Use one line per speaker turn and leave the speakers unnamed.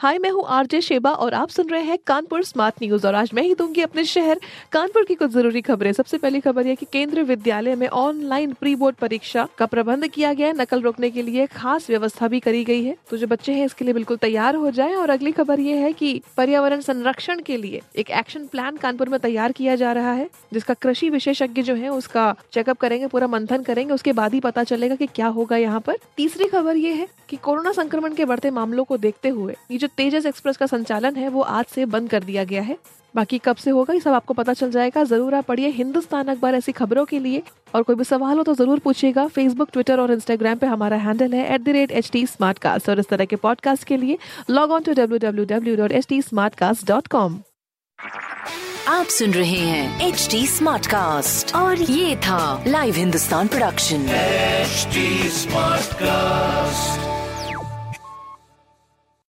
हाय, मैं हूँ RJ Sheba और आप सुन रहे हैं कानपुर स्मार्ट न्यूज़ और आज मैं ही दूँगी अपने शहर कानपुर की कुछ ज़रूरी खबरें। सबसे पहली खबर यह कि केंद्रीय विद्यालय में ऑनलाइन प्री बोर्ड परीक्षा का प्रबंध किया गया है। नकल रोकने के लिए खास व्यवस्था भी करी गई है। तो जो बच्चे हैं, इसके लिए बिल्कुल तैयार हो जाए और अगली खबर ये है की पर्यावरण संरक्षण के लिए एक एक्शन प्लान कानपुर में तैयार किया जा रहा है, जिसका कृषि विशेषज्ञ जो है, उसका चेकअप करेंगे, पूरा मंथन करेंगे। उसके बाद ही पता चलेगा की क्या होगा यहाँ पर। तीसरी खबर ये है की कोरोना संक्रमण के बढ़ते मामलों को देखते हुए जो तेजस एक्सप्रेस का संचालन है वो आज से बंद कर दिया गया है। बाकी कब से होगा ये सब आपको पता चल जाएगा। ज़रूर आप पढ़िए हिंदुस्तान अखबार ऐसी खबरों के लिए। और कोई भी सवाल हो तो ज़रूर पूछिएगा। फेसबुक ट्विटर और इंस्टाग्राम पे हमारा हैंडल है at the rate H T Smartcast और इस तरह के पॉडकास्ट के लिए log on to W W W dot H T Smartcast dot com
आप सुन रहे हैं एच टी स्मार्ट कास्ट और ये था live Hindustan production
HD Smartcast.